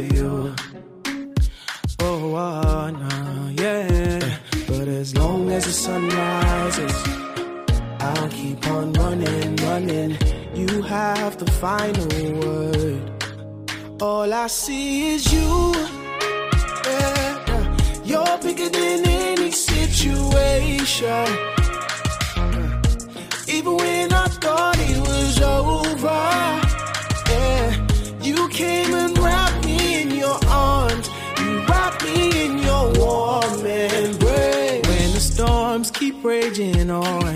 after you. Oh, ah, oh no, yeah. But as long as the sun rises, I'll keep on running, running. You have the final word. All I see is you. Yeah. You're bigger than any situation. Even when I thought it was over, raging on,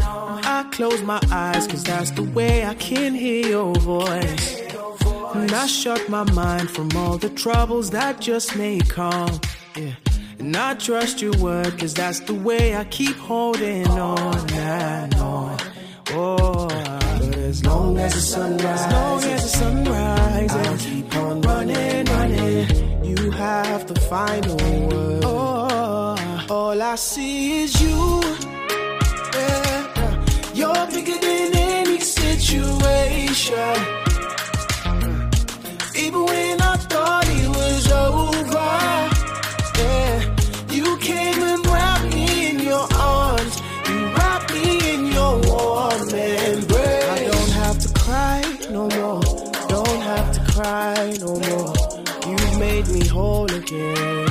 I close my eyes, cause that's the way I can hear your voice. And I shut my mind from all the troubles that just may come. Yeah. And I trust your word, cause that's the way I keep holding on and on. Oh, but as long as the sun rises, as long as the sun rises, I'll keep on running, running. You have the final word. All I see is you. Yeah. You're bigger than any situation. Even when I thought it was over, yeah, you came and wrapped me in your arms. You wrapped me in your warm embrace. I don't have to cry no more. Don't have to cry no more. You've made me whole again.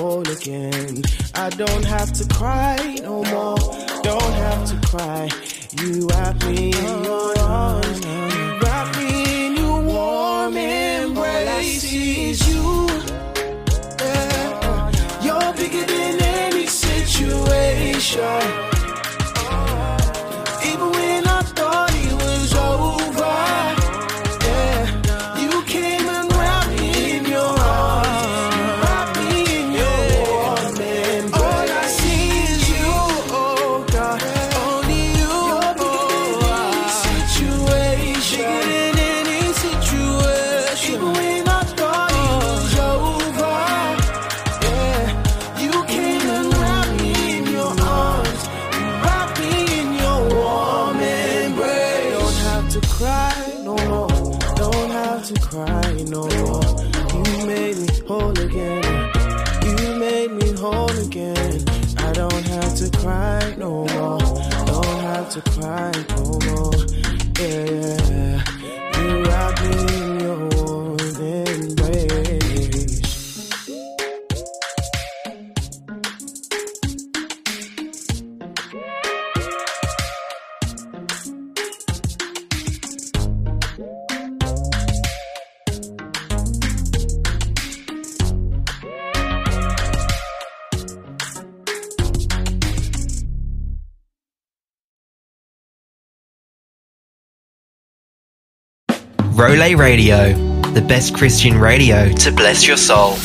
Whole again. I don't have to cry no more. Don't have to cry. You wrap me in your arms. You wrap me in your warm embrace. All I see is you. Yeah. You're bigger than any situation. Role Radio, the best Christian radio to bless your soul.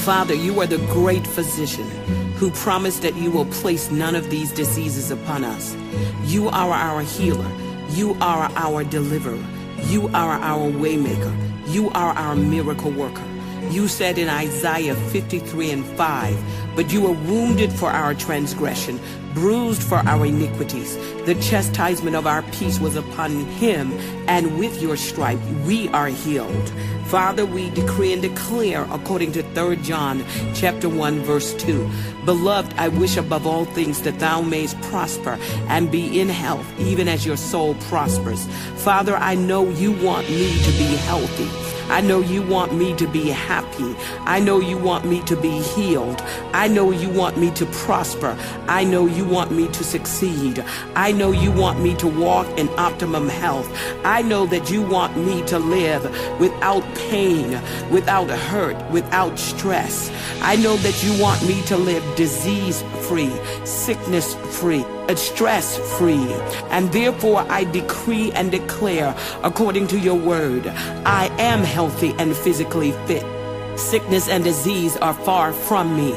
Father, you are the great physician who promised that you will place none of these diseases upon us. You are our healer. You are our deliverer. You are our waymaker. You are our miracle worker. You said in Isaiah 53 and 5, But you were wounded for our transgression, bruised for our iniquities. The chastisement of our peace was upon him, and with your stripe we are healed. Father, we decree and declare according to 3 John chapter 1 verse 2. Beloved, I wish above all things that thou mayest prosper and be in health, even as your soul prospers. Father, I know you want me to be healthy. I know you want me to be happy. I know you want me to be healed. I know you want me to prosper. I know you want me to succeed. I know you want me to walk in optimum health. I know that you want me to live without pain, without hurt, without stress. I know that you want me to live disease free, sickness free, stress free. And therefore I decree and declare according to your word, I am healthy and physically fit. Sickness and disease are far from me.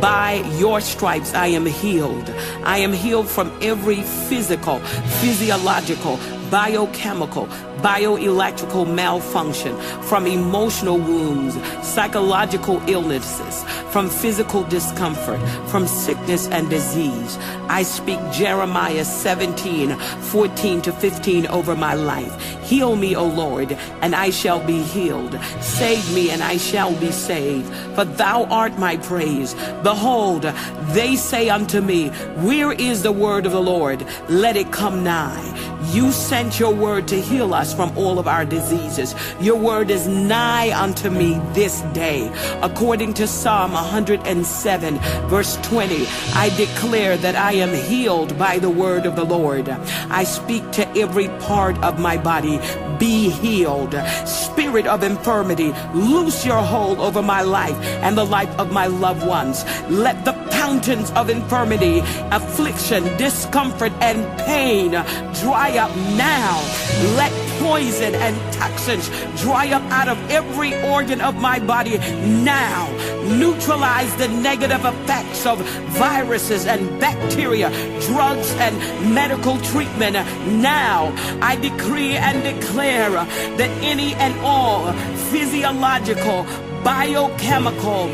By your stripes I am healed. I am healed from every physical, physiological, biochemical, bioelectrical malfunction, from emotional wounds, psychological illnesses, from physical discomfort, from sickness and disease. I speak Jeremiah 17, 14 to 15 over my life. Heal me, O Lord, and I shall be healed. Save me, and I shall be saved. For thou art my praise. Behold, they say unto me, Where is the word of the Lord? Let it come nigh. You sent your word to heal us from all of our diseases. Your word is nigh unto me this day. According to Psalm 107, verse 20, I declare that I am healed by the word of the Lord. I speak to every part of my body, be healed. Spirit of infirmity, loose your hold over my life and the life of my loved ones. Let the fountains of infirmity, affliction, discomfort, and pain dry up now. Let poison and toxins dry up out of every organ of my body now. Neutralize the negative effects of viruses and bacteria, drugs and medical treatment now. I decree and declare that any and all physiological, biochemical,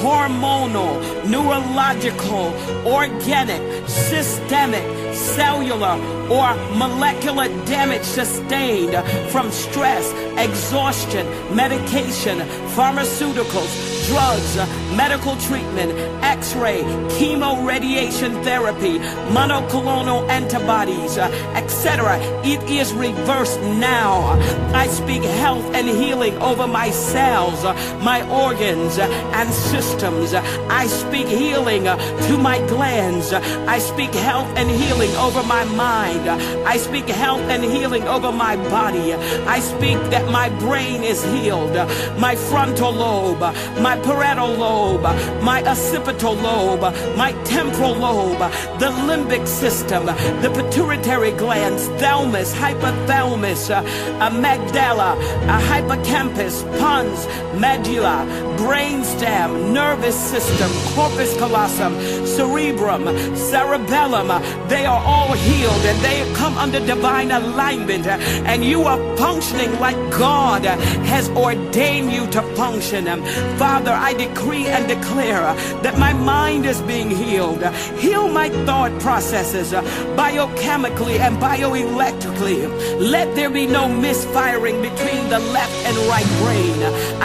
hormonal, neurological, organic, systemic, cellular, or molecular damage sustained from stress, exhaustion, medication, pharmaceuticals, drugs, medical treatment, x-ray, chemo radiation therapy, monoclonal antibodies, etc. It is reversed now. I speak health and healing over my cells, my organs and systems. I speak healing to my glands. I speak health and healing over my mind. I speak health and healing over my body. I speak that my brain is healed, my frontal lobe, my parietal lobe, my occipital lobe, my temporal lobe, the limbic system, the pituitary glands, thalamus, hypothalamus, amygdala, a hippocampus, pons, medulla, brainstem, nervous system, corpus callosum, cerebrum, cerebellum. They are all healed and they come under divine alignment and you are functioning like God has ordained you to function. Father, I decree and declare that my mind is being healed. Heal my thought processes biochemically and bioelectrically. Let there be no misfiring between the left and right brain.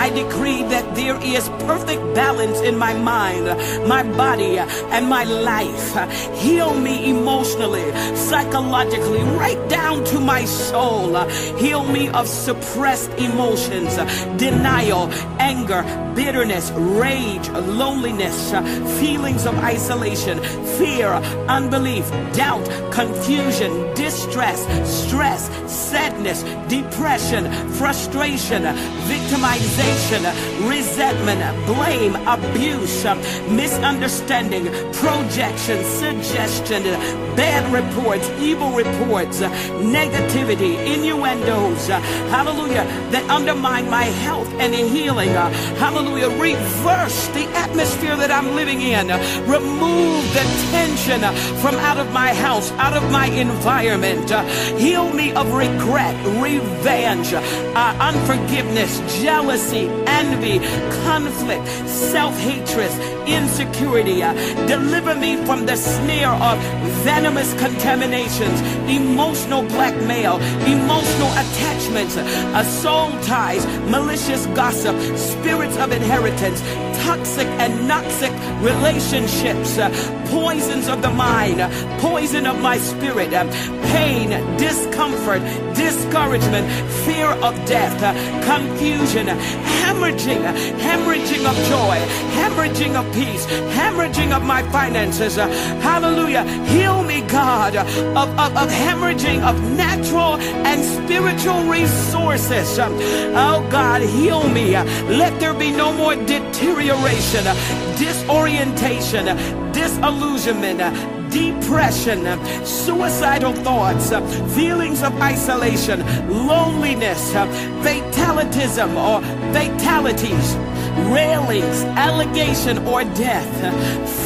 I decree that there is perfect balance in my mind, my body, and my life. Heal me emotionally, psychologically, right down to my soul. Heal me of suppressed emotions, denial, anger, bitterness, rage, loneliness, feelings of isolation, fear, unbelief, doubt, confusion, distress, stress, sadness, depression, frustration, victimization, resentment, blame, abuse, misunderstanding, projection, suggestion, bad reports, evil reports, negativity, innuendos, hallelujah, that undermine my health and healing, hallelujah, reverse the atmosphere that I'm living in, remove the tension from out of my house, out of my environment, heal me of regret, revenge, uh, unforgiveness, jealousy, envy, conflict, self-hatred, insecurity, uh, deliver me from the snare of venomous contaminations, emotional blackmail, emotional attachments, soul ties, malicious gossip, spirits of inheritance, toxic and noxic relationships, uh, poisons of the mind, uh, poison of my spirit, uh, pain, discomfort, discouragement, fear of death, uh, confusion, hemorrhaging, hemorrhaging of joy, hemorrhaging of peace, hemorrhaging of my finances. hallelujah. Heal me, God, of, of, of hemorrhaging of natural and spiritual resources. Um, Oh, God, heal me. Let there be no more deterioration, disorientation, disillusionment, depression, suicidal thoughts, feelings of isolation, loneliness, fatalism or fatalities. Railings, allegation, or death.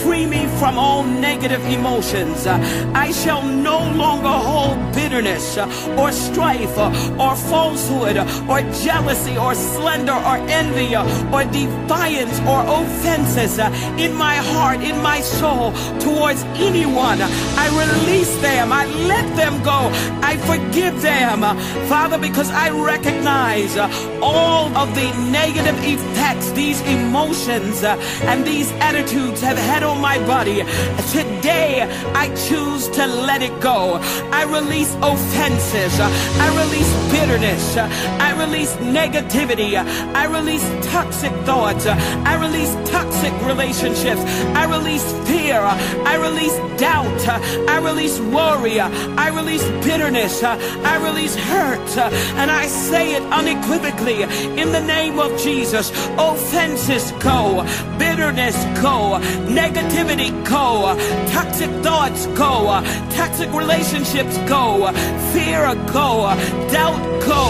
Free me from all negative emotions. I shall no longer hold bitterness or strife or falsehood or jealousy or slander or envy or defiance or offenses in my heart, in my soul towards anyone. I release them. I let them go. I forgive them. Father, because I recognize all of the negative effects these emotions and these attitudes have had on my body. Today, I choose to let it go. I release offenses. I release bitterness. I release negativity. I release toxic thoughts. I release toxic relationships. I release fear. I release doubt. I release worry. I release bitterness. I release hurt. And I say it unequivocally in the name of Jesus. Offenses go. Bitterness go. Negativity go. Toxic thoughts go. Toxic relationships go. Fear go. Doubt go.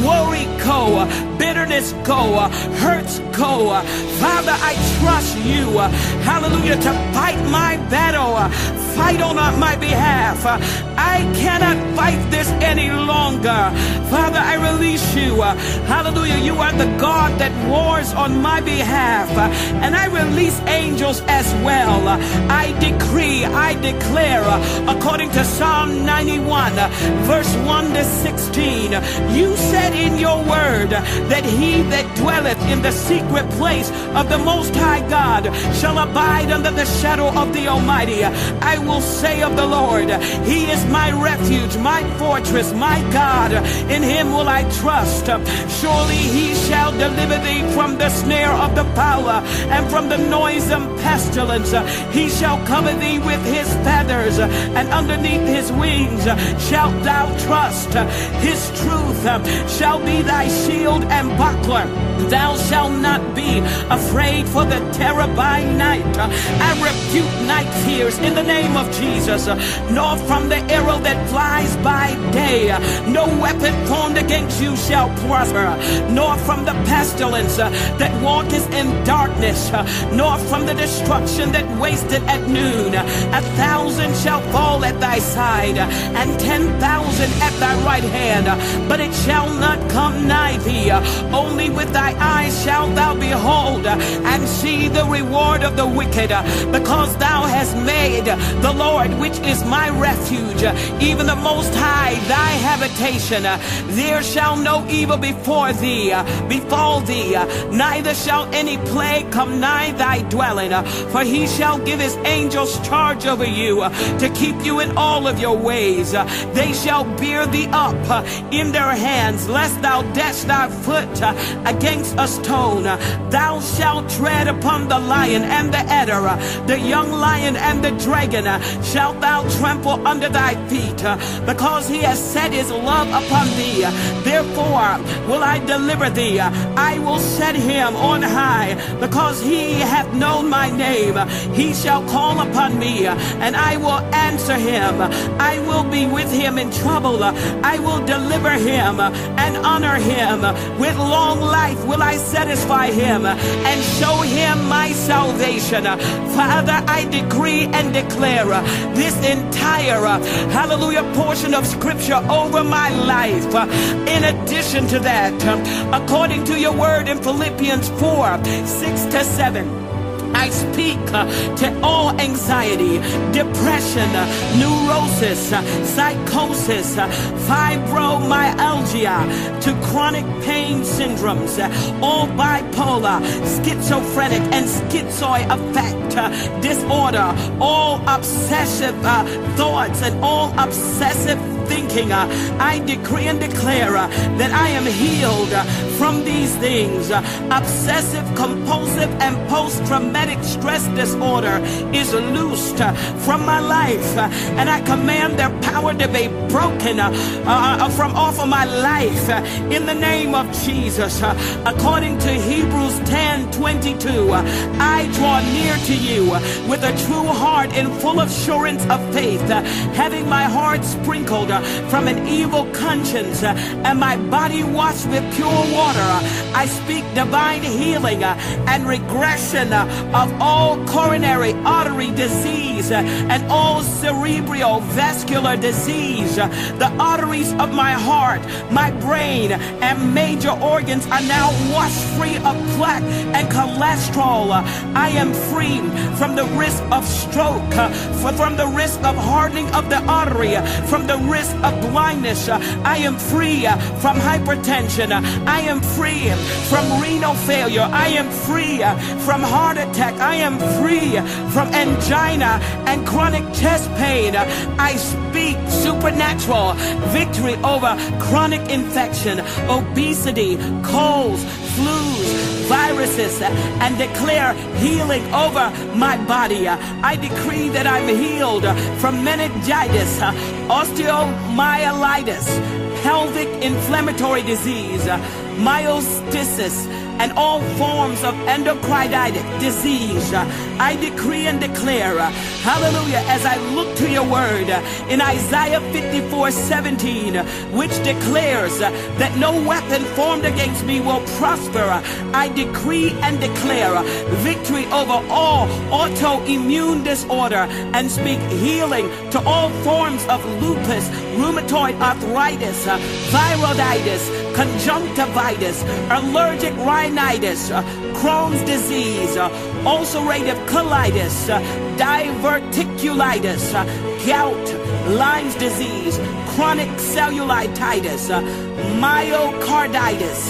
Worry go. Bitterness go. Hurts go. Father, I trust you. Hallelujah. To fight my battle. Fight on my behalf. I cannot fight this any longer. Father, I release you. Hallelujah. You are the God that wars on my behalf. And I release angels as well. I decree, I declare, according to Psalm 91, verse 1 to 16, you said in your word that he that dwelleth in the secret place of the Most High God shall abide under the shadow of the Almighty. I will say of the Lord, He is my refuge, my fortress, my God. In Him will I trust. Surely He shall deliver thee from the snare of the power and from the noisome pestilence. He shall cover thee with His feathers, and underneath His wings shalt thou trust. His truth shall be thy shield and buckler. Thou shalt not be afraid for the terror by night. I rebuke night fears in the name of Jesus, nor from the arrow that flies by day. No weapon formed against you shall prosper, nor from the pestilence that walketh in darkness, uh, nor from the destruction that wasted at noon. A thousand shall fall at thy side, uh, and ten thousand at thy right hand, uh, but it shall not come nigh thee. Only with thy eyes shalt thou behold and see the reward of the wicked, because thou hast made the Lord, which is my refuge, even the Most High, thy habitation. There shall no evil before thee, befall thee, neither shall any plague come nigh thy dwelling. Uh, for he shall give his angels charge over you uh, to keep you in all of your ways. Uh, they shall bear thee up in their hands, lest thou dash thy foot against a stone. Thou shalt tread upon the lion and the adder, the young lion and the dragon shalt thou trample under thy feet, because he has set his love upon thee. Therefore will I deliver thee. I will set him on high, because he hath known my name. He shall call upon me, and I will answer him. I will be with him in trouble. I will deliver him and honor him. With long life will I satisfy him and show him my salvation. Father, I decree and declare this entire, hallelujah, portion of scripture over my life. In addition to that, according to your word in Philippians 4 6 to 7. I speak uh, to all anxiety, depression, uh, neurosis, uh, psychosis, fibromyalgia, to chronic pain syndromes, all bipolar, schizophrenic, and schizoaffective disorder, all obsessive thoughts, and all obsessive thinking. Uh, I decree and declare uh, that I am healed uh, from these things. Obsessive, compulsive, and post traumatic stress disorder is loosed from my life, and I command their power to be broken uh, from off of my life in the name of Jesus. According to Hebrews 10 22, I draw near to you with a true heart and full assurance of faith, having my heart sprinkled Uh, from an evil conscience uh, and my body washed with pure water. Uh, I speak divine healing and regression of all coronary artery disease and all cerebral vascular disease. The arteries of my heart, my brain, and major organs are now washed free of plaque and cholesterol. I am free from the risk of stroke, from the risk of hardening of the artery, from the risk of blindness. I am free from hypertension. I am free from renal failure. I am free from heart attack. I am free from angina and chronic chest pain. I speak supernatural victory over chronic infection, obesity, colds, flus, viruses, and declare healing over my body. I decree that I'm healed from meningitis, osteomyelitis, pelvic inflammatory disease, myositis, and all forms of endocrinitic disease. I decree and declare, hallelujah, as I look to your word in Isaiah 54 17, which declares that no weapon formed against me will prosper. I decree and declare victory over all autoimmune disorder and speak healing to all forms of lupus, rheumatoid arthritis, thyroiditis, conjunctivitis, allergic rhinitis, uh, Crohn's disease, uh, ulcerative colitis, uh, diverticulitis, gout, Lyme's disease, chronic cellulitis, myocarditis,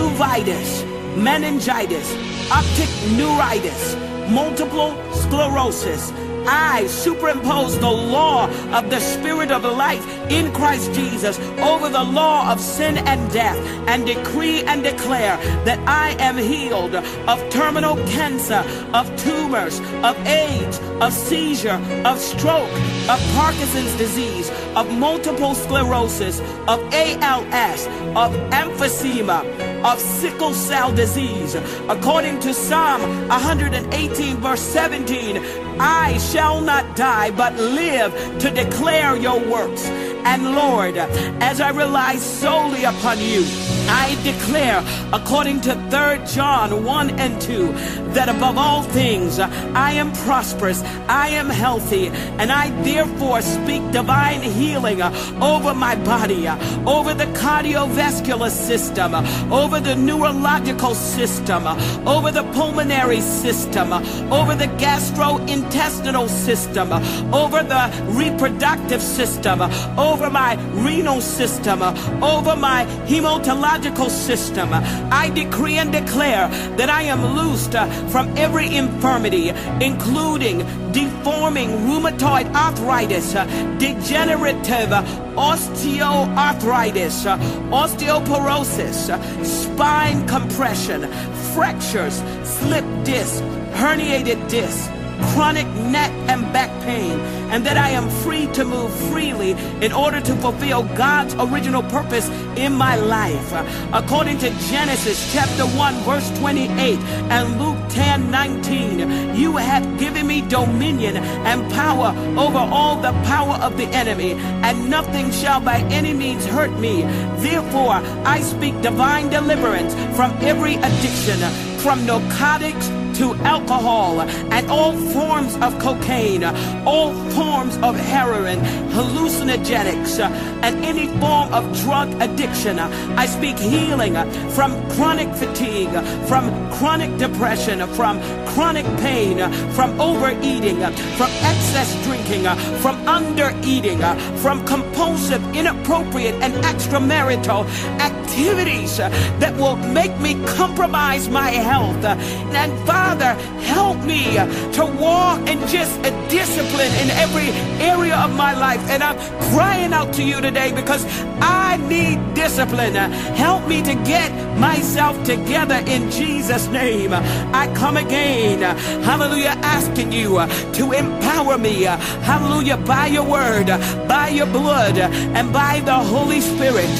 uveitis, meningitis, optic neuritis, multiple sclerosis, I superimpose the law of the Spirit of life in Christ Jesus over the law of sin and death and decree and declare that I am healed of terminal cancer, of tumors, of AIDS, of seizure, of stroke, of Parkinson's disease, of multiple sclerosis, of ALS, of emphysema, of sickle cell disease. According to Psalm 118, verse 17, I shall not die, but live to declare your works. And Lord, as I rely solely upon you, I declare, according to 3 John 1 and 2, that above all things I am prosperous, I am healthy, and I therefore speak divine healing over my body, over the cardiovascular system, over the neurological system, over the pulmonary system, over the gastrointestinal system, over the reproductive system, over my renal system, uh, over my hematological system. I decree and declare that I am loosed uh, from every infirmity, including deforming rheumatoid arthritis, uh, degenerative osteoarthritis, osteoporosis, spine compression, fractures, slip disc, herniated disc chronic neck and back pain, and that I am free to move freely in order to fulfill God's original purpose in my life. According to Genesis chapter 1, verse 28, and Luke 10 19, you have given me dominion and power over all the power of the enemy, and nothing shall by any means hurt me. Therefore, I speak divine deliverance from every addiction, from narcotics to alcohol and all forms of cocaine, all forms of heroin, hallucinogenics, and any form of drug addiction. I speak healing from chronic fatigue, from chronic depression, from chronic pain, from overeating, from excess drinking, from undereating, from compulsive, inappropriate, and extramarital activities that will make me compromise my health. And Father, help me to walk in just a discipline in every area of my life. And I'm crying out to you today because I need discipline. Help me to get myself together in Jesus' name. I come again, hallelujah, asking you to empower me, hallelujah, by your word, by your blood, and by the Holy Spirit.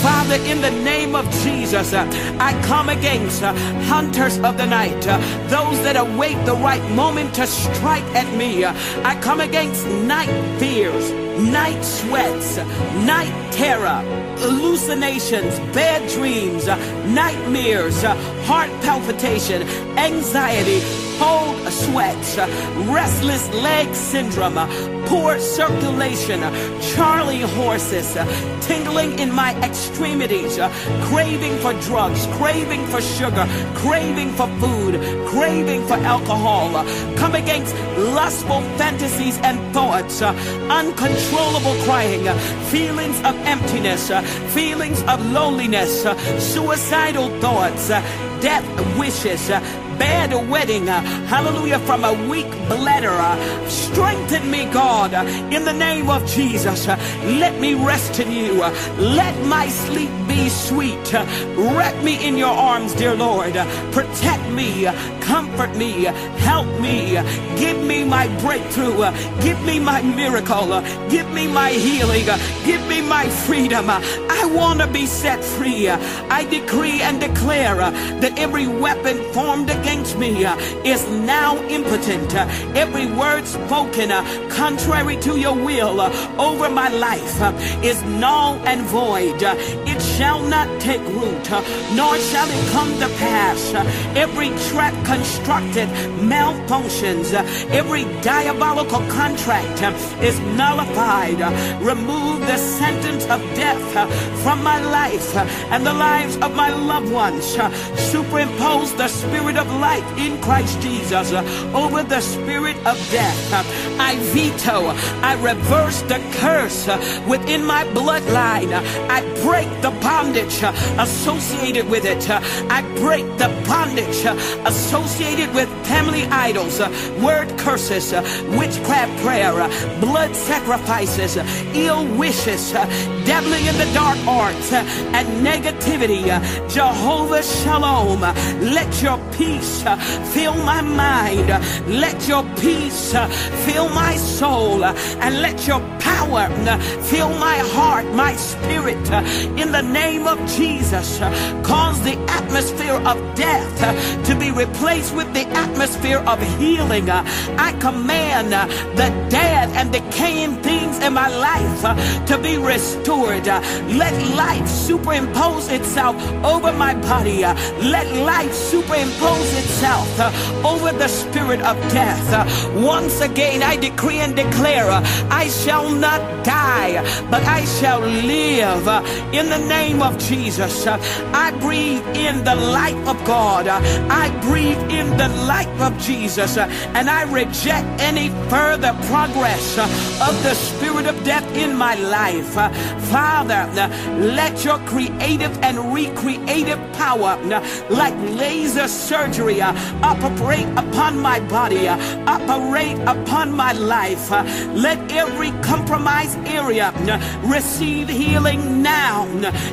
Father, in the name of Jesus, I come against hunters of the night, those that await the right moment to strike at me. I come against night fears, night sweats, night terror, hallucinations, bad dreams, nightmares, heart palpitation, anxiety, cold sweats, restless leg syndrome, poor circulation, Charlie horses, tingling in my extremities, craving for drugs, craving for sugar, craving for food, craving for alcohol. Come against lustful fantasies and thoughts, uncontrollable crying, feelings of emptiness, feelings of loneliness, suicidal thoughts, death wishes, bad wedding, uh, hallelujah, from a weak bladder. Uh, strengthen me, God, uh, in the name of Jesus. Let me rest in you. Let my sleep be sweet. Wrap me in your arms, dear Lord. Protect me, comfort me, help me, give me my breakthrough, give me my miracle, give me my healing, give me my freedom. I want to be set free. I decree and declare that every weapon formed against me uh, is now impotent. Uh, every word spoken uh, contrary to your will over my life is null and void. It shall not take root, nor shall it come to pass. Every trap constructed malfunctions. Every diabolical contract is nullified. Remove the sentence of death from my life and the lives of my loved ones. Superimpose the spirit of life in Christ Jesus uh, over the spirit of death. Uh, I veto, uh, I reverse the curse within my bloodline. I break the bondage associated with it. I break the bondage associated with family idols, word curses, witchcraft prayer, blood sacrifices, ill wishes, dabbling in the dark arts, and negativity. Jehovah Shalom, let your peace Uh, fill my mind. Let your peace uh, fill my soul. Uh, and let your power fill my heart, my spirit. In the name of Jesus, cause the atmosphere of death to be replaced with the atmosphere of healing. I command the dead and decaying things in my life to be restored. Let life superimpose itself over my body. Let life superimpose itself uh, over the spirit of death. Uh, once again, I decree and declare uh, I shall not die, but I shall live in the name of Jesus. I breathe in the light of God. I breathe in the light of Jesus, and I reject any further progress of the spirit of death in my life. Father, let your creative and recreative power, like laser surgery, Uh, operate upon my body, uh, operate upon my life. Uh, let every compromised area receive healing now.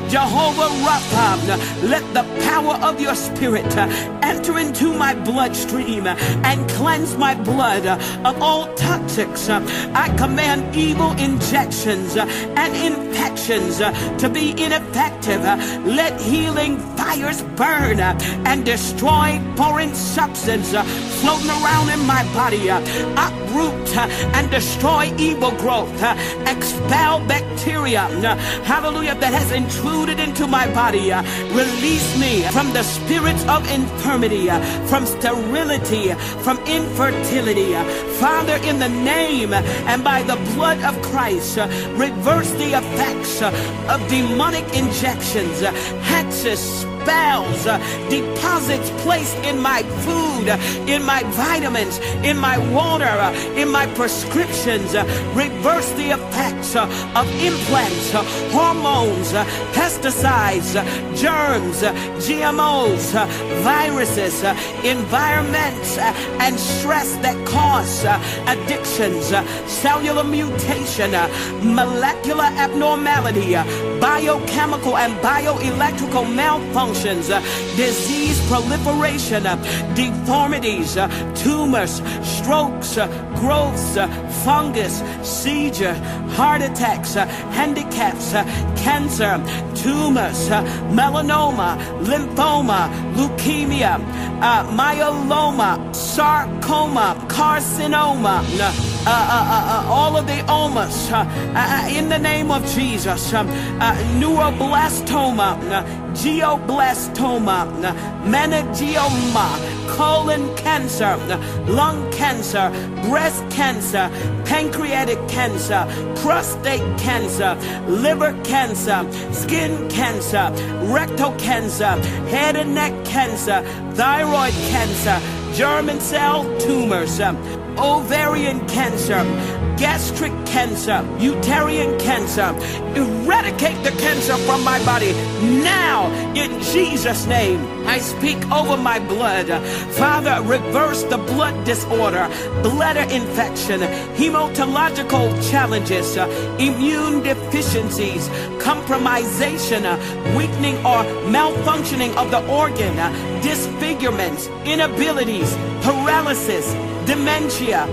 Jehovah Rapha, let the power of your spirit enter into my bloodstream and cleanse my blood of all toxics. I command evil injections and infections to be ineffective. Let healing fires burn and destroy foreign substance uh, floating around in my body. Uh, uproot uh, and destroy evil growth. Expel bacteria, hallelujah, that has intruded into my body. Release me from the spirits of infirmity, from sterility, from infertility. Father, in the name and by the blood of Christ, reverse the effects of demonic injections, hexes, spells, uh, deposits placed in my food, in my vitamins, in my water, uh, in my prescriptions. Uh, reverse the effects uh, of implants, uh, hormones, uh, pesticides, uh, germs, uh, GMOs, uh, viruses, uh, environments, uh, and stress that cause uh, addictions, uh, cellular mutation, uh, molecular abnormality, uh, biochemical and bioelectrical malfunctions, uh, disease proliferation, uh, deformities, uh, tumors, strokes, uh, growths, uh, fungus, seizure, heart attacks, uh, handicaps, cancer, tumors, melanoma, lymphoma, leukemia, myeloma, sarcoma, carcinoma, all of the omas in the name of Jesus, um, uh, neuroblastoma, glioblastoma, uh, meningioma, colon cancer, lung cancer, breast cancer, pancreatic cancer, prostate cancer, liver cancer, skin cancer, rectal cancer, head and neck cancer, thyroid cancer, germ cell tumors, um, ovarian cancer, gastric cancer, uterine cancer. Eradicate the cancer from my body now in Jesus' name. I speak over my blood. Father, reverse the blood disorder, bladder infection, hematological challenges, immune deficiencies, compromisation, weakening or malfunctioning of the organ, disfigurements, inabilities, paralysis, dementia,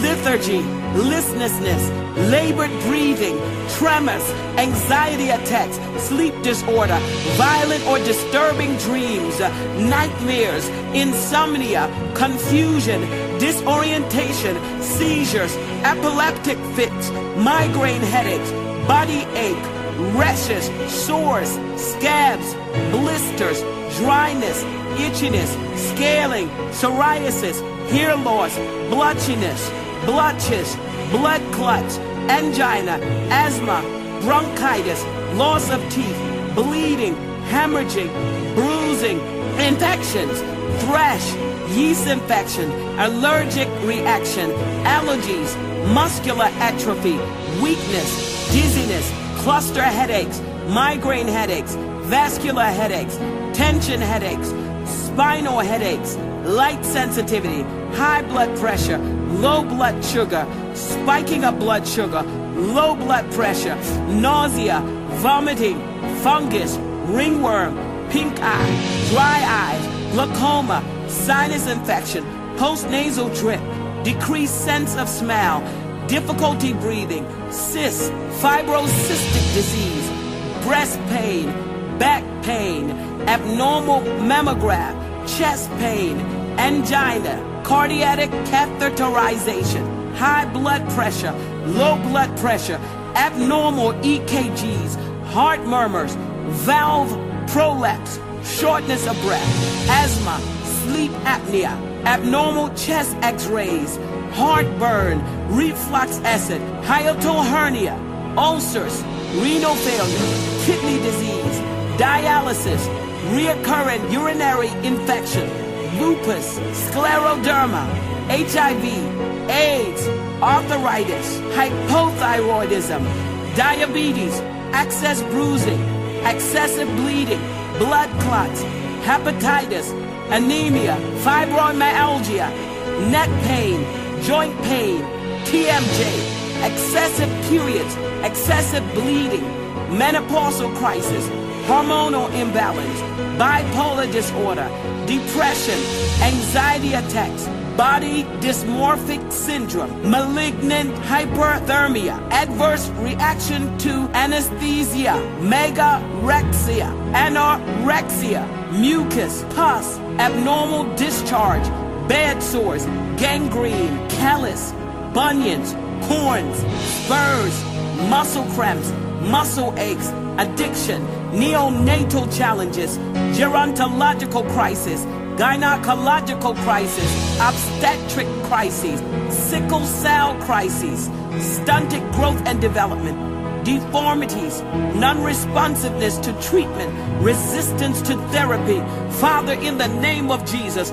lethargy, listlessness, labored breathing, tremors, anxiety attacks, sleep disorder, violent or disturbing dreams, nightmares, insomnia, confusion, disorientation, seizures, epileptic fits, migraine headaches, body ache, rashes, sores, scabs, blisters, dryness, itchiness, scaling, psoriasis, hair loss, blotchiness, blotches, blood clots, angina, asthma, bronchitis, loss of teeth, bleeding, hemorrhaging, bruising, infections, thrush, yeast infection, allergic reaction, allergies, muscular atrophy, weakness, dizziness, cluster headaches, migraine headaches, vascular headaches, tension headaches, spinal headaches, light sensitivity, high blood pressure, low blood sugar, spiking of blood sugar, low blood pressure, nausea, vomiting, fungus, ringworm, pink eye, dry eyes, glaucoma, sinus infection, postnasal drip, decreased sense of smell, difficulty breathing, cysts, fibrocystic disease, breast pain, back pain, abnormal mammograph, chest pain, angina, cardiac catheterization, high blood pressure, low blood pressure, abnormal EKGs, heart murmurs, valve prolapse, shortness of breath, asthma, sleep apnea, abnormal chest x-rays, heartburn, reflux acid, hiatal hernia, ulcers, renal failure, kidney disease, dialysis, reoccurrent urinary infection, lupus, scleroderma, HIV, AIDS, arthritis, hypothyroidism, diabetes, excess bruising, excessive bleeding, blood clots, hepatitis, anemia, fibromyalgia, neck pain, joint pain, TMJ, excessive periods, excessive bleeding, menopausal crisis, hormonal imbalance, bipolar disorder, depression, anxiety attacks, body dysmorphic syndrome, malignant hyperthermia, adverse reaction to anesthesia, megarexia, anorexia, mucus, pus, abnormal discharge, bed sores, gangrene, callus, bunions, corns, spurs, muscle cramps, muscle aches, addiction, neonatal challenges, gerontological crisis, gynecological crisis, obstetric crises, sickle cell crises, stunted growth and development, deformities, non-responsiveness to treatment, resistance to therapy. Father, in the name of Jesus,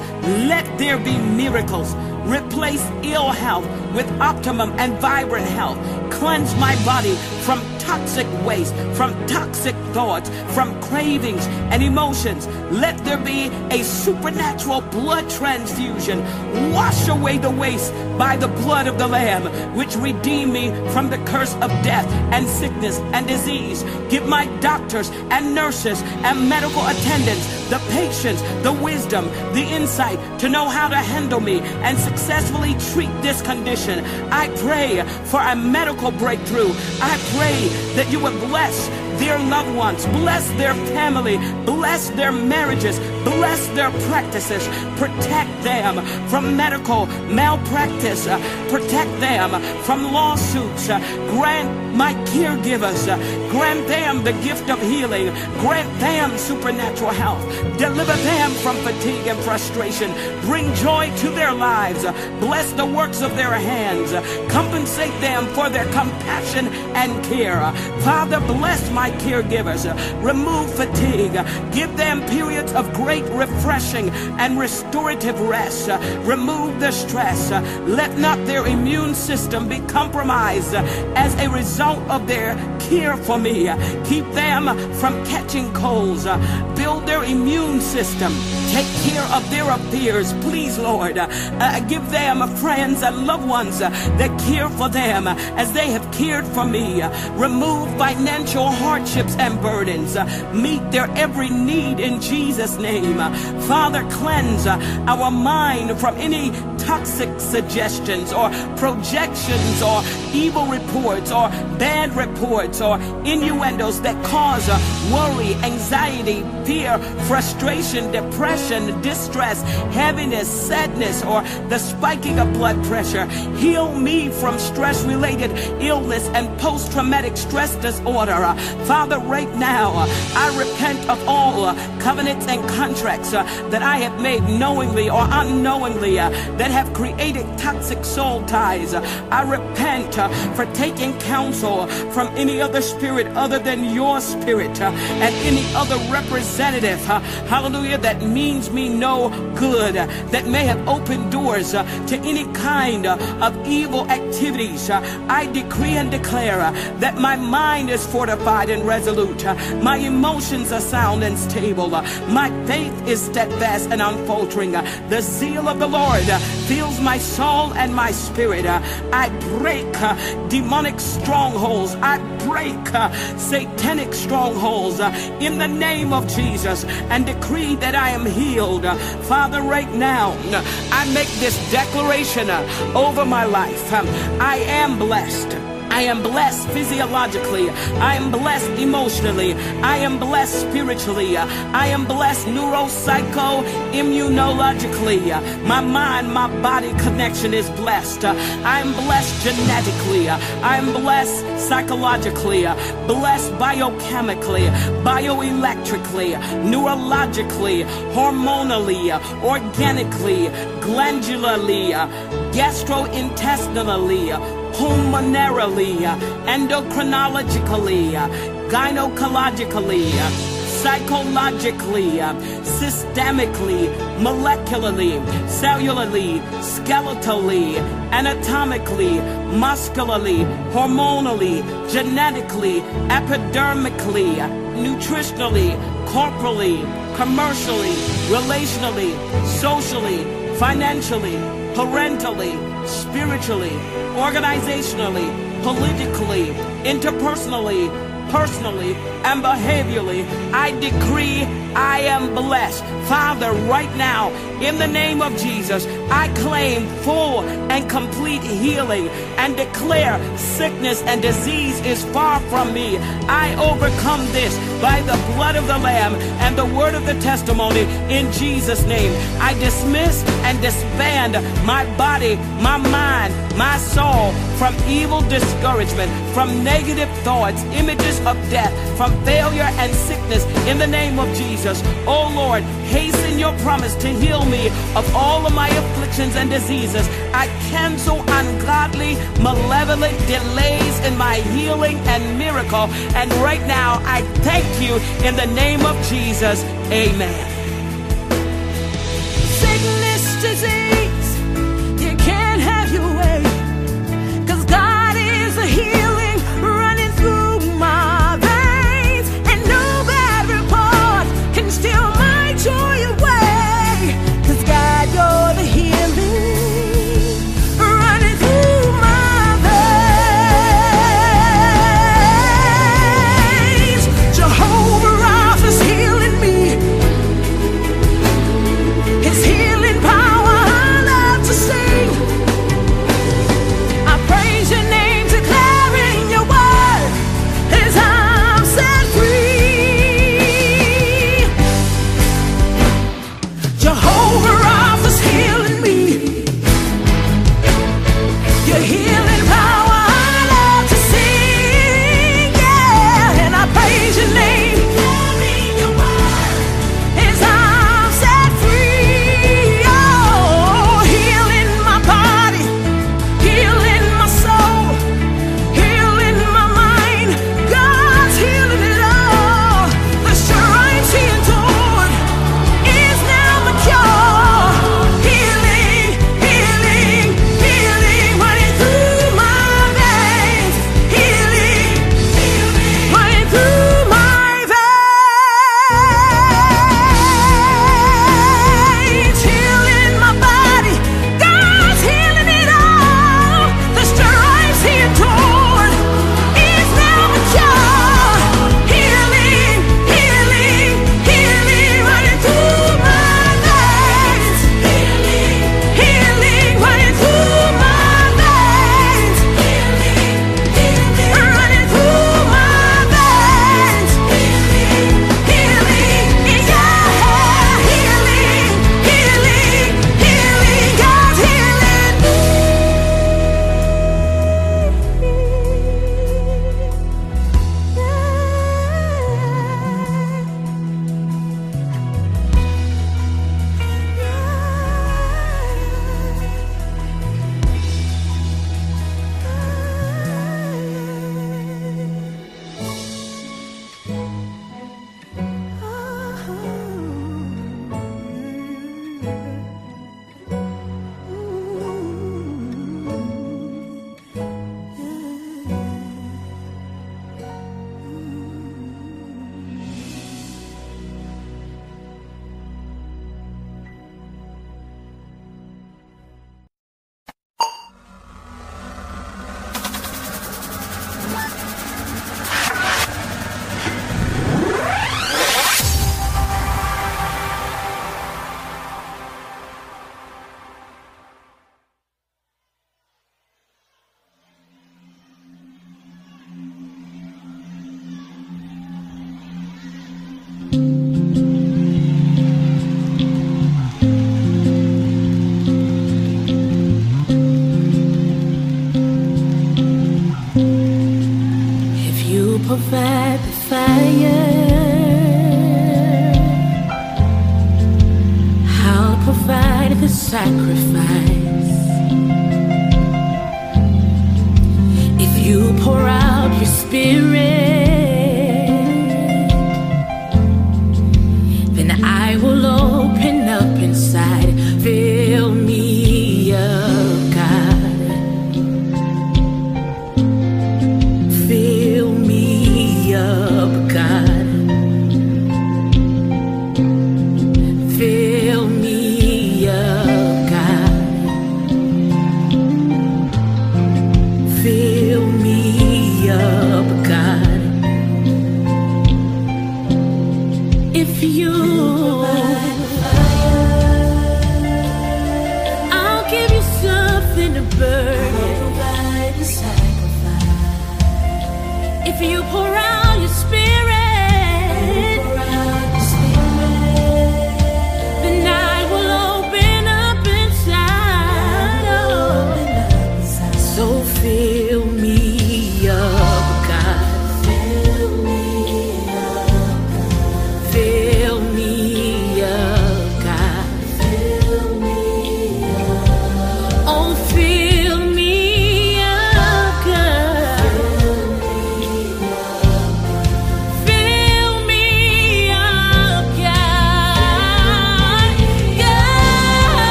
let there be miracles. Replace ill health with optimum and vibrant health. Cleanse my body from toxic waste, from toxic thoughts, from cravings and emotions. Let there be a supernatural blood transfusion. Wash away the waste by the blood of the Lamb, which redeemed me from the curse of death and sickness and disease. Give my doctors and nurses and medical attendants the patience, the wisdom, the insight to know how to handle me and successfully treat this condition. I pray for a medical breakthrough. I pray that you would bless their loved ones, bless their family, bless their marriages, bless their practices, protect them from medical malpractice, uh, protect them from lawsuits, uh, grant my caregivers, uh, grant them the gift of healing, grant them supernatural health, deliver them from fatigue and frustration, bring joy to their lives, bless the works of their hands, compensate them for their compassion and care. Father, bless my caregivers, uh, remove fatigue, give them periods of great refreshing and restorative rest, remove the stress, let not their immune system be compromised as a result of their care for me. Keep them from catching colds, build their immune system, take care of their affairs, please, Lord. Uh, give them friends and loved ones that care for them as they have cared for me. Remove financial hardships and burdens, uh, meet their every need in Jesus' name. Uh, Father, cleanse uh, our mind from any toxic suggestions or projections or evil reports or bad reports or innuendos that cause worry, anxiety, fear, frustration, depression, distress, heaviness, sadness, or the spiking of blood pressure. Heal me from stress related illness and post traumatic stress disorder. Father, right now, I repent of all covenants and contracts that I have made knowingly or unknowingly that have created toxic soul ties. I repent for taking counsel from any other spirit other than your spirit and any other representative, hallelujah, that means me no good, that may have opened doors to any kind of evil activities. I decree and declare that my mind is fortified and resolute, my emotions are sound and stable, my faith is steadfast and unfaltering. The zeal of the Lord fills my soul and my spirit. uh, I break uh, demonic strongholds. I break uh, satanic strongholds in the name of Jesus and decree that I am healed. Father, right now, I make this declaration over my life. Um, I am blessed. I am blessed physiologically. I am blessed emotionally. I am blessed spiritually. I am blessed neuropsycho immunologically. My mind, my body connection is blessed. I am blessed genetically. I am blessed psychologically. Blessed biochemically, bioelectrically, neurologically, hormonally, organically, glandularly, gastrointestinally pulmonarily, endocrinologically, gynecologically, psychologically, systemically, molecularly, cellularly, skeletally, anatomically, muscularly, hormonally, genetically, epidermically, nutritionally, corporally, commercially, relationally, socially, financially, parentally, spiritually, organizationally, politically, interpersonally, personally, and behaviorally, I decree I am blessed. Father, right now, in the name of Jesus, I claim full and complete healing and declare sickness and disease is far from me. I overcome this by the blood of the Lamb and the word of the testimony in Jesus' name. I dismiss and disband my body, my mind, my soul from evil discouragement, from negative thoughts, images of death, from failure and sickness in the name of Jesus. Oh Lord, hasten your promise to heal me of all of my afflictions and diseases. I cancel ungodly, malevolent delays in my healing and miracle. And right now, I thank you in the name of Jesus. Amen. Sickness, disease, you can't have your way. Cause God is a healing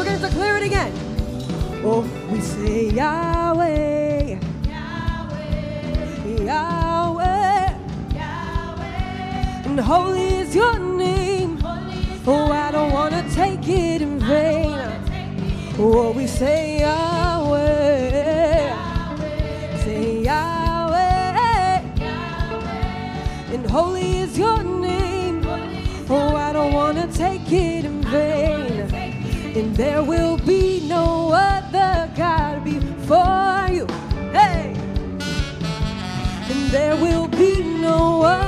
We're going to have to clear it again. Oh, we say Yahweh. Yahweh. Yahweh. Yahweh. And holy is your name. Is oh, I don't want to take it in vain. It oh, we say Yahweh. Say Yahweh. And holy is your name. Holy is oh, I don't want to take it in vain and there will be no other God before you. Hey, and there will be no other.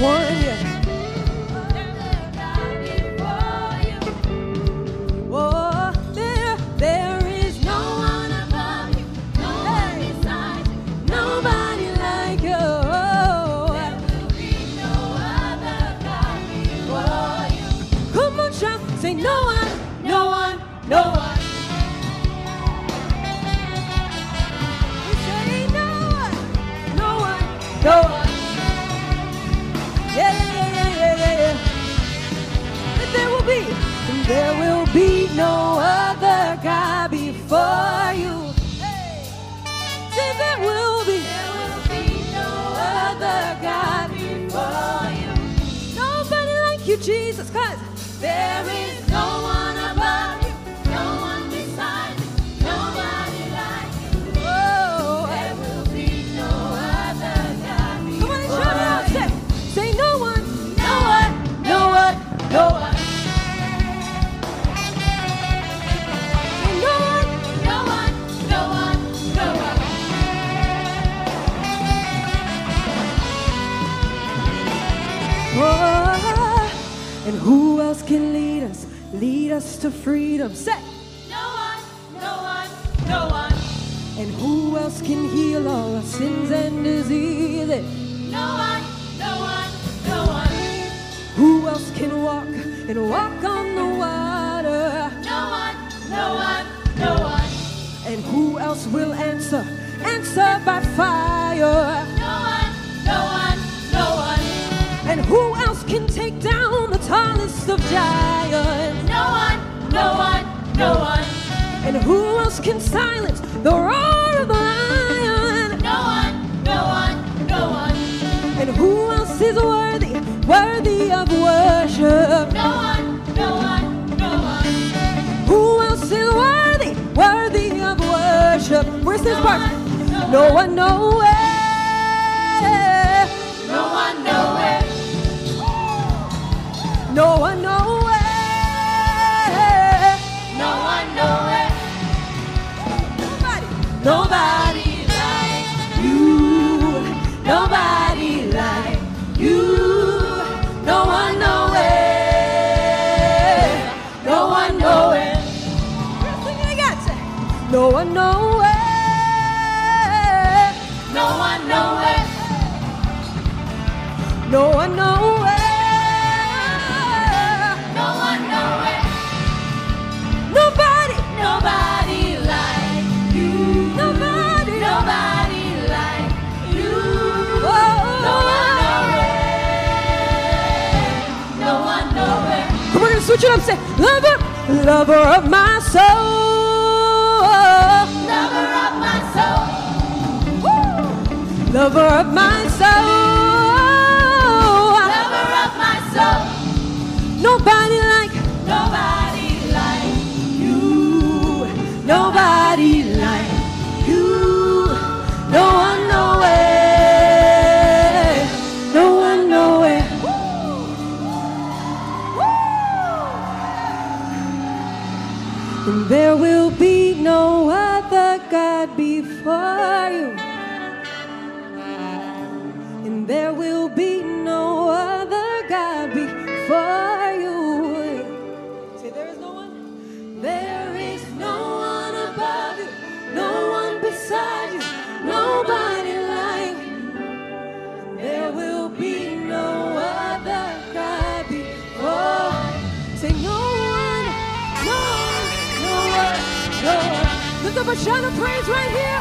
one. There us to freedom. Say, no one, no one, no one. And who else can heal all our sins and diseases? No one, no one, no one. Who else can walk and walk on the water? No one, no one, no one. And who else will answer, answer by fire? And who else can silence the roar of the lion? No one, no one, no one. And who else is worthy, worthy of worship? No one, no one, no one. Who else is worthy, worthy of worship? Where's this no part? One, no, no one, one nowhere. No one. No one, nowhere. No one nowhere. No one nowhere. No one nowhere. Nobody. Nobody like you. Nobody. Nobody like you. Oh. oh, oh. No one nowhere. No one nowhere. Come on, switch it up. Say, lover, lover of my soul. cover up my shout of praise right here.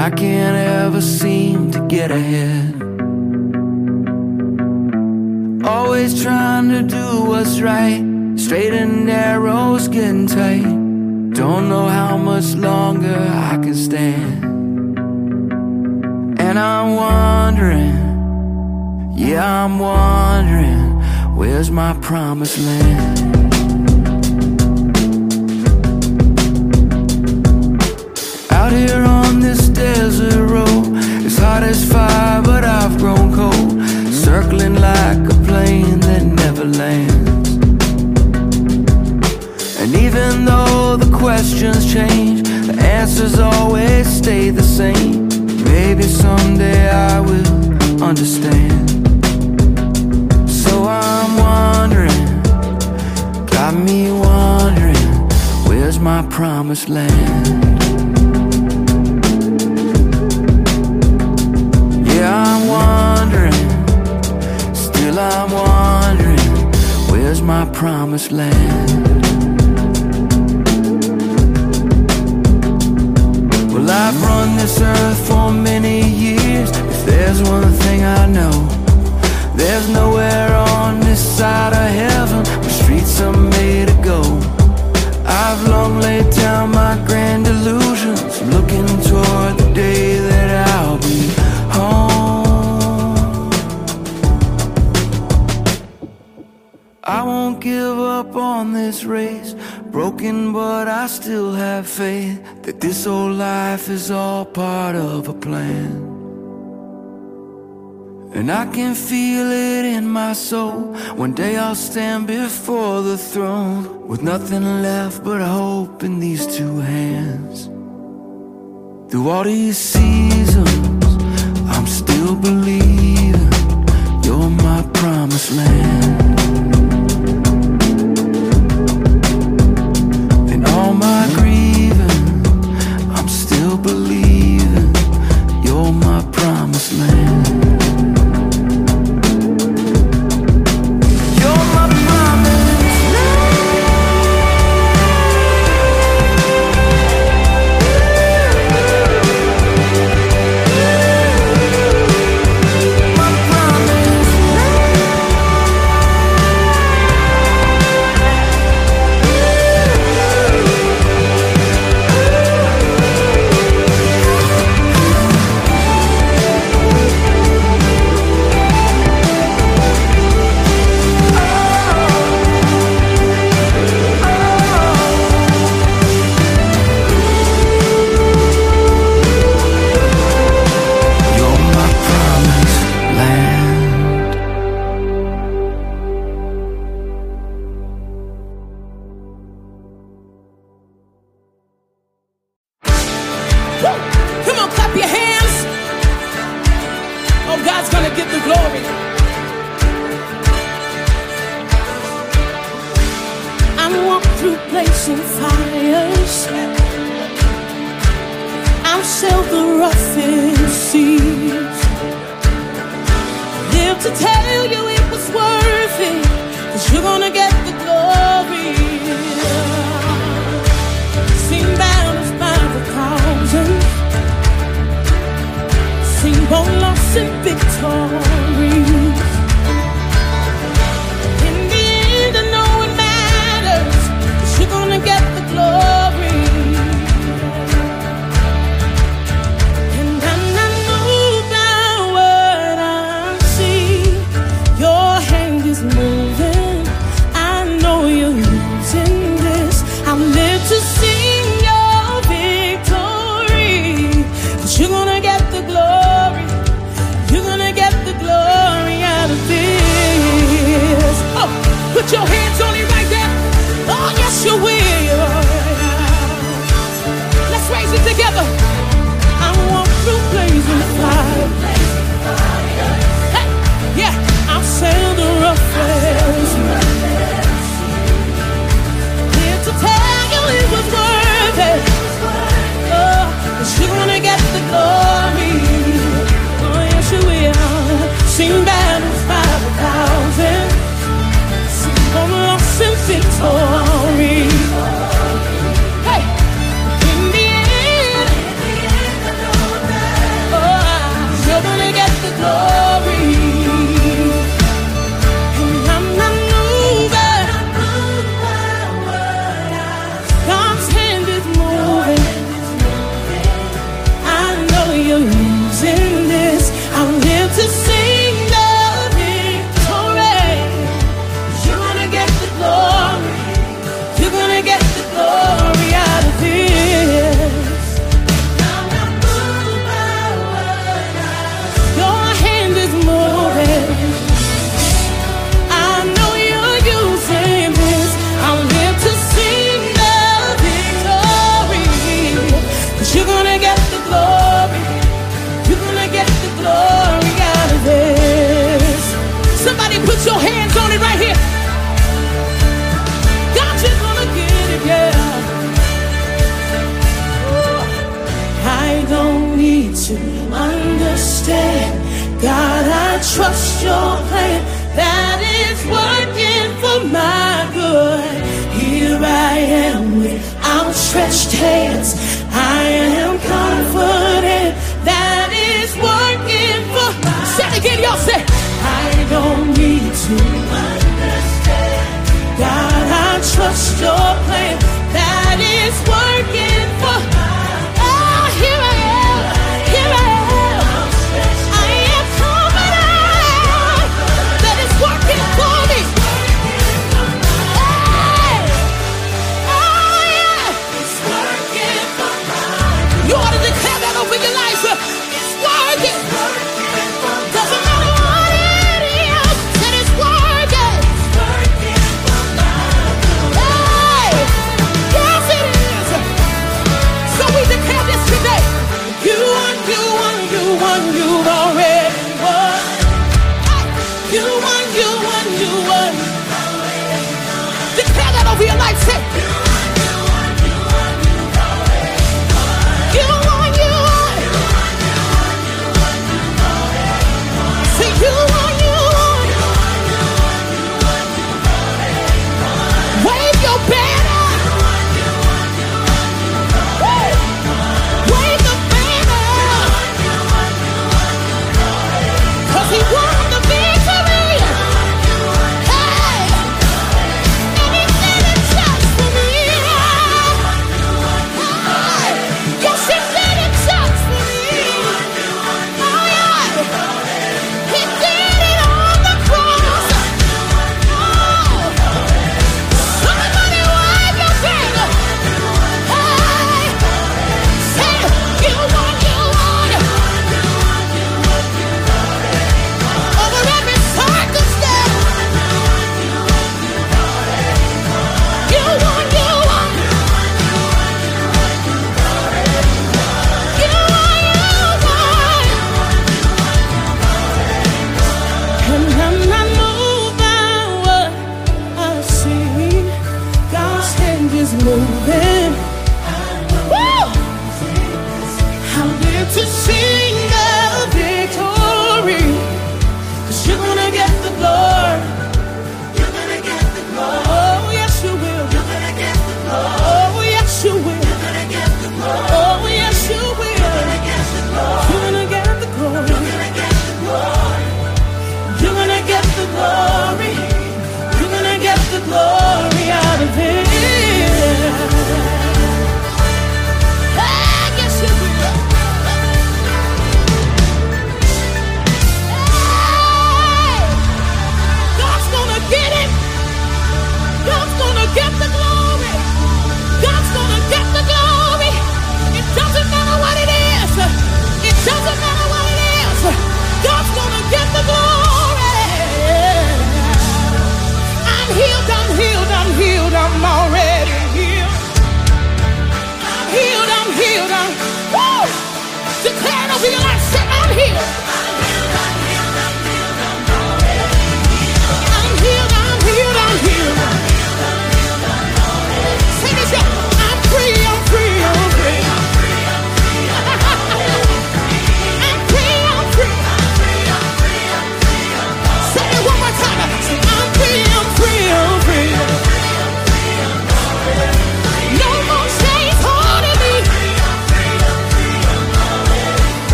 I can't ever seem to get ahead. Always trying to do what's right. Straight and narrow's getting tight. Don't know how much longer I can stand. And I'm wondering, yeah, I'm wondering, where's my promised land? Promised land? Yeah, I'm wondering, still I'm wondering, where's my promised land? Well, I've run this earth for many years. If there's one thing I know, there's nowhere on this side of heaven where streets are made to go. I've long laid down my grand illusions, looking toward the day that I'll be home. I won't give up on this race. Broken, but I still have faith that this old life is all part of a plan. And I can feel it in my soul. One day I'll stand before the throne with nothing left but hope in these two hands. Through all these seasons, I'm still believing you're my promised land. To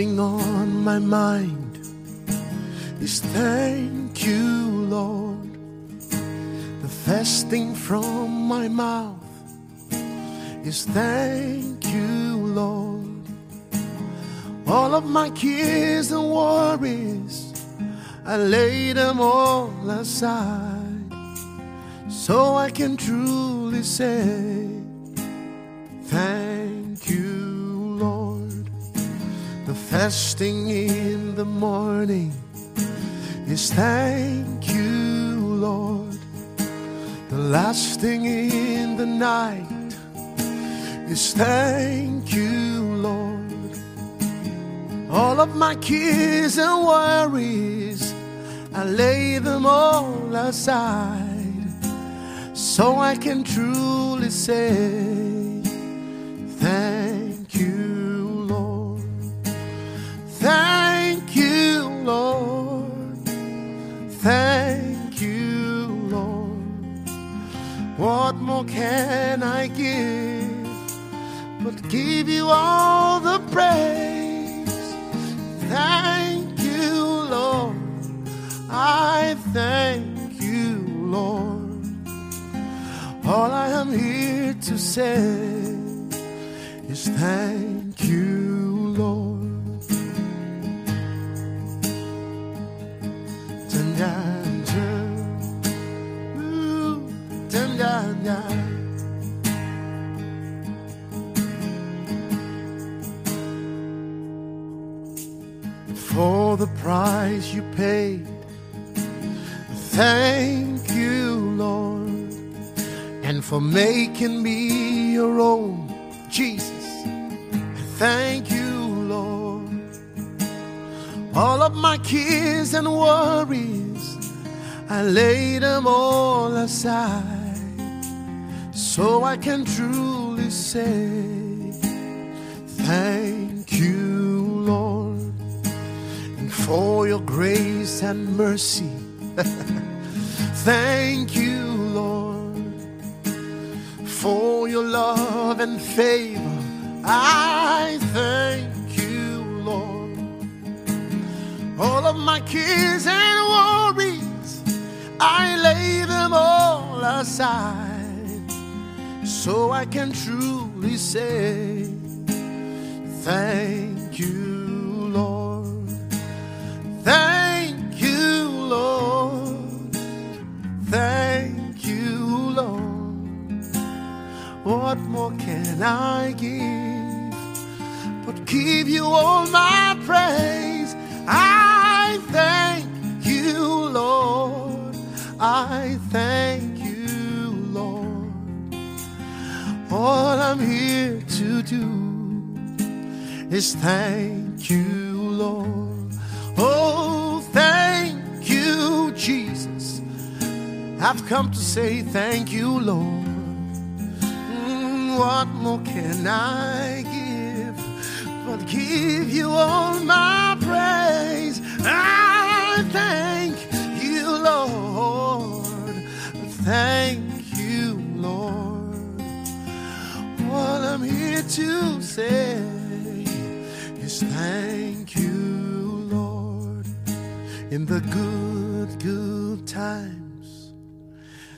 thing on my mind is thank you, Lord. The first thing from my mouth is thank you, Lord. All of my cares and worries, I lay them all aside so I can truly say, Thank Thing in the morning is thank you, Lord. The last thing in the night is thank you, Lord. All of my cares and worries, I lay them all aside so I can truly say, Thank Lord. Thank you, Lord. What more can I give but give you all the praise? Thank you, Lord. I thank you, Lord. All I am here to say is thank you, For the price you paid, thank you, Lord and for making me your own, Jesus. Thank you, Lord. All of my cares and worries, I lay them all aside so I can truly say, Thank you, Lord, and for your grace and mercy. Thank you, Lord for your love and favor. I thank you, Lord. All of my cares and worries, I lay them all aside so I can truly say, Thank you, Lord. Thank you, Lord. Thank you, Lord. What more can I give but give you all my praise? I I thank you, Lord. All I'm here to do is thank you, Lord. Oh, thank you, Jesus. I've come to say thank you, Lord. Mm, what more can I give but give you all my praise? I thank you, Lord. Thank you, Lord. All I'm here to say is thank you, Lord. In the good, good times,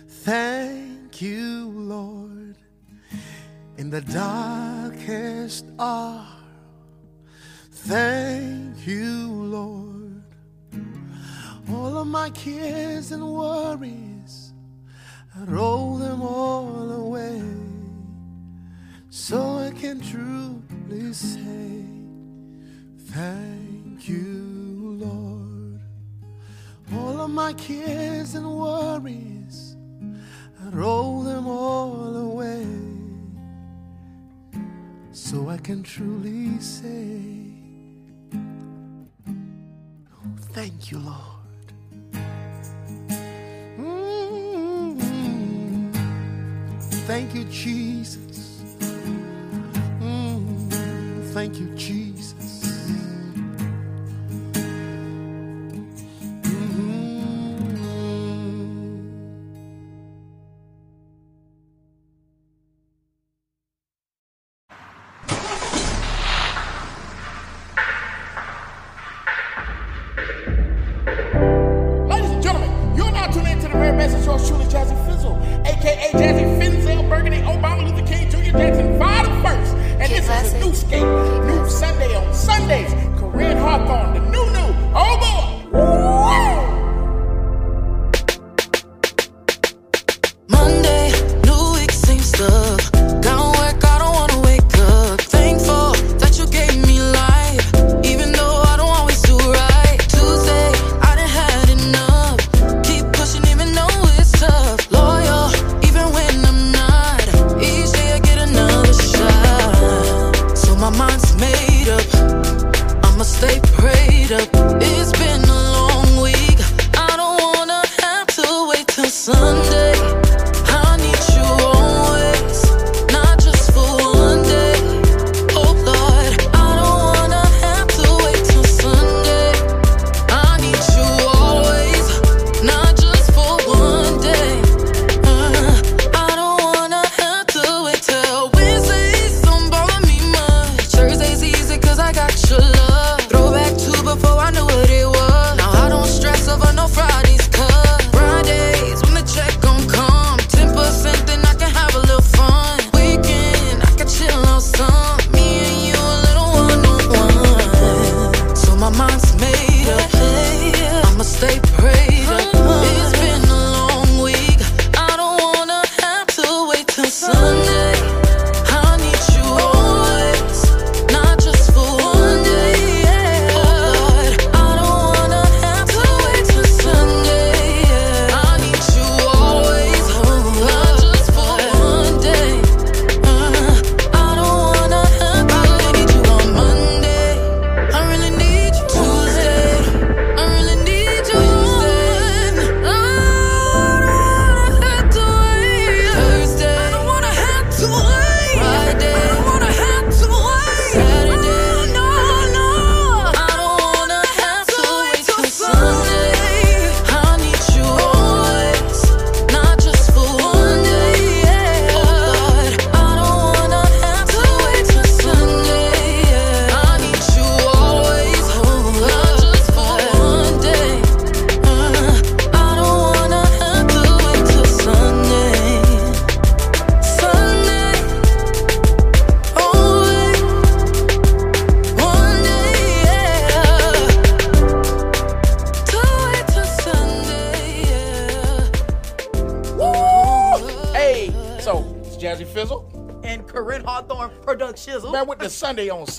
thank you, Lord. In the darkest hour, thank you, Lord. All of my cares and worries roll them all away so I can truly say, Thank you, Lord. All of my cares and worries, I roll them all away so I can truly say, Thank you, Lord. Thank you, Jesus. Mm, thank you, Jesus.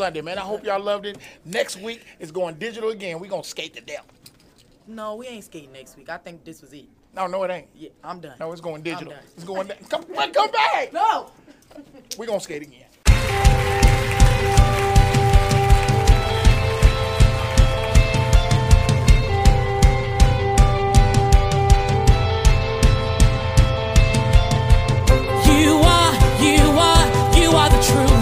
Sunday, man. I hope y'all loved it. Next week is going digital again. We're going to skate to death. No, we ain't skating next week. I think this was it. No, no, it ain't. Yeah, I'm done. No, it's going digital. It's going. Da- come, come back. No. We're going to skate again. You are, you are, you are the truth.